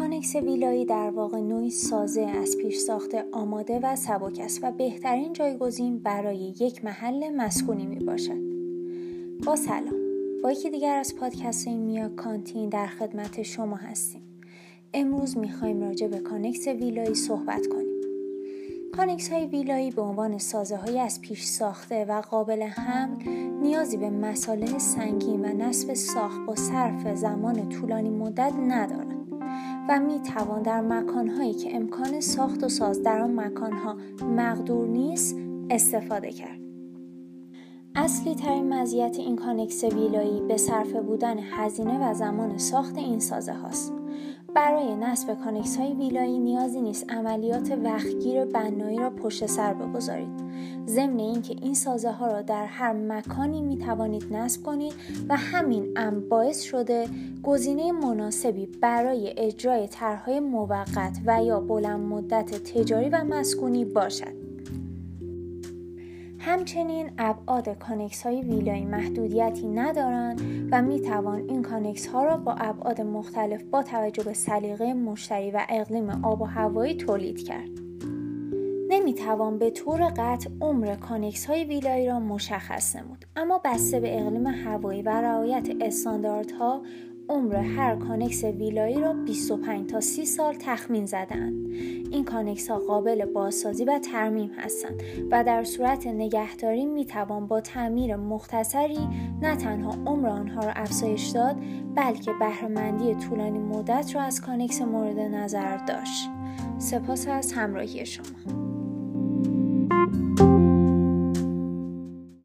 کانکس ویلایی در واقع نوعی سازه از پیش ساخته آماده و سبک است و بهترین جایگزین برای یک محل مسکونی می باشد. با سلام. با یکی دیگر از پادکست های میا کانتینر در خدمت شما هستیم. امروز می‌خوایم راجع به کانکس ویلایی صحبت کنیم. کانکس های ویلایی به عنوان سازه های از پیش ساخته و قابل حمل نیازی به مصالح سنگین و نصب ساخت با صرف زمان طولانی مدت ندارند. و می توان در مکانهایی که امکان ساخت و ساز در آن مکانها مقدور نیست استفاده کرد. اصلی ترین مزیت این کانکس ویلایی به صرفه بودن هزینه و زمان ساخت این سازه هاست. برای نصب کانکس های ویلایی نیازی نیست عملیات وقتگیر بنایی را پشت سر بگذارید ضمن اینکه این سازه ها را در هر مکانی می توانید نصب کنید و همین امر باعث شده گزینه مناسبی برای اجرای طرحهای موقت و یا بلند مدت تجاری و مسکونی باشد همچنین ابعاد کانکس های ویلایی محدودیتی ندارند و می توان این کانکس ها را با ابعاد مختلف با توجه به سلیقه مشتری و اقلیم آب و هوایی تولید کرد. نمی توان به طور قطع عمر کانکس های ویلایی را مشخص نمود اما بسته به اقلیم هوایی و رعایت استانداردها عمر هر کانکس ویلایی را 25 تا 30 سال تخمین زدند. این کانکس ها قابل بازسازی و ترمیم هستند و در صورت نگهداری می توان با تعمیر مختصری نه تنها عمر آنها را افزایش داد بلکه بهرهمندی طولانی مدت را از کانکس مورد نظر داشت. سپاس از همراهی شما.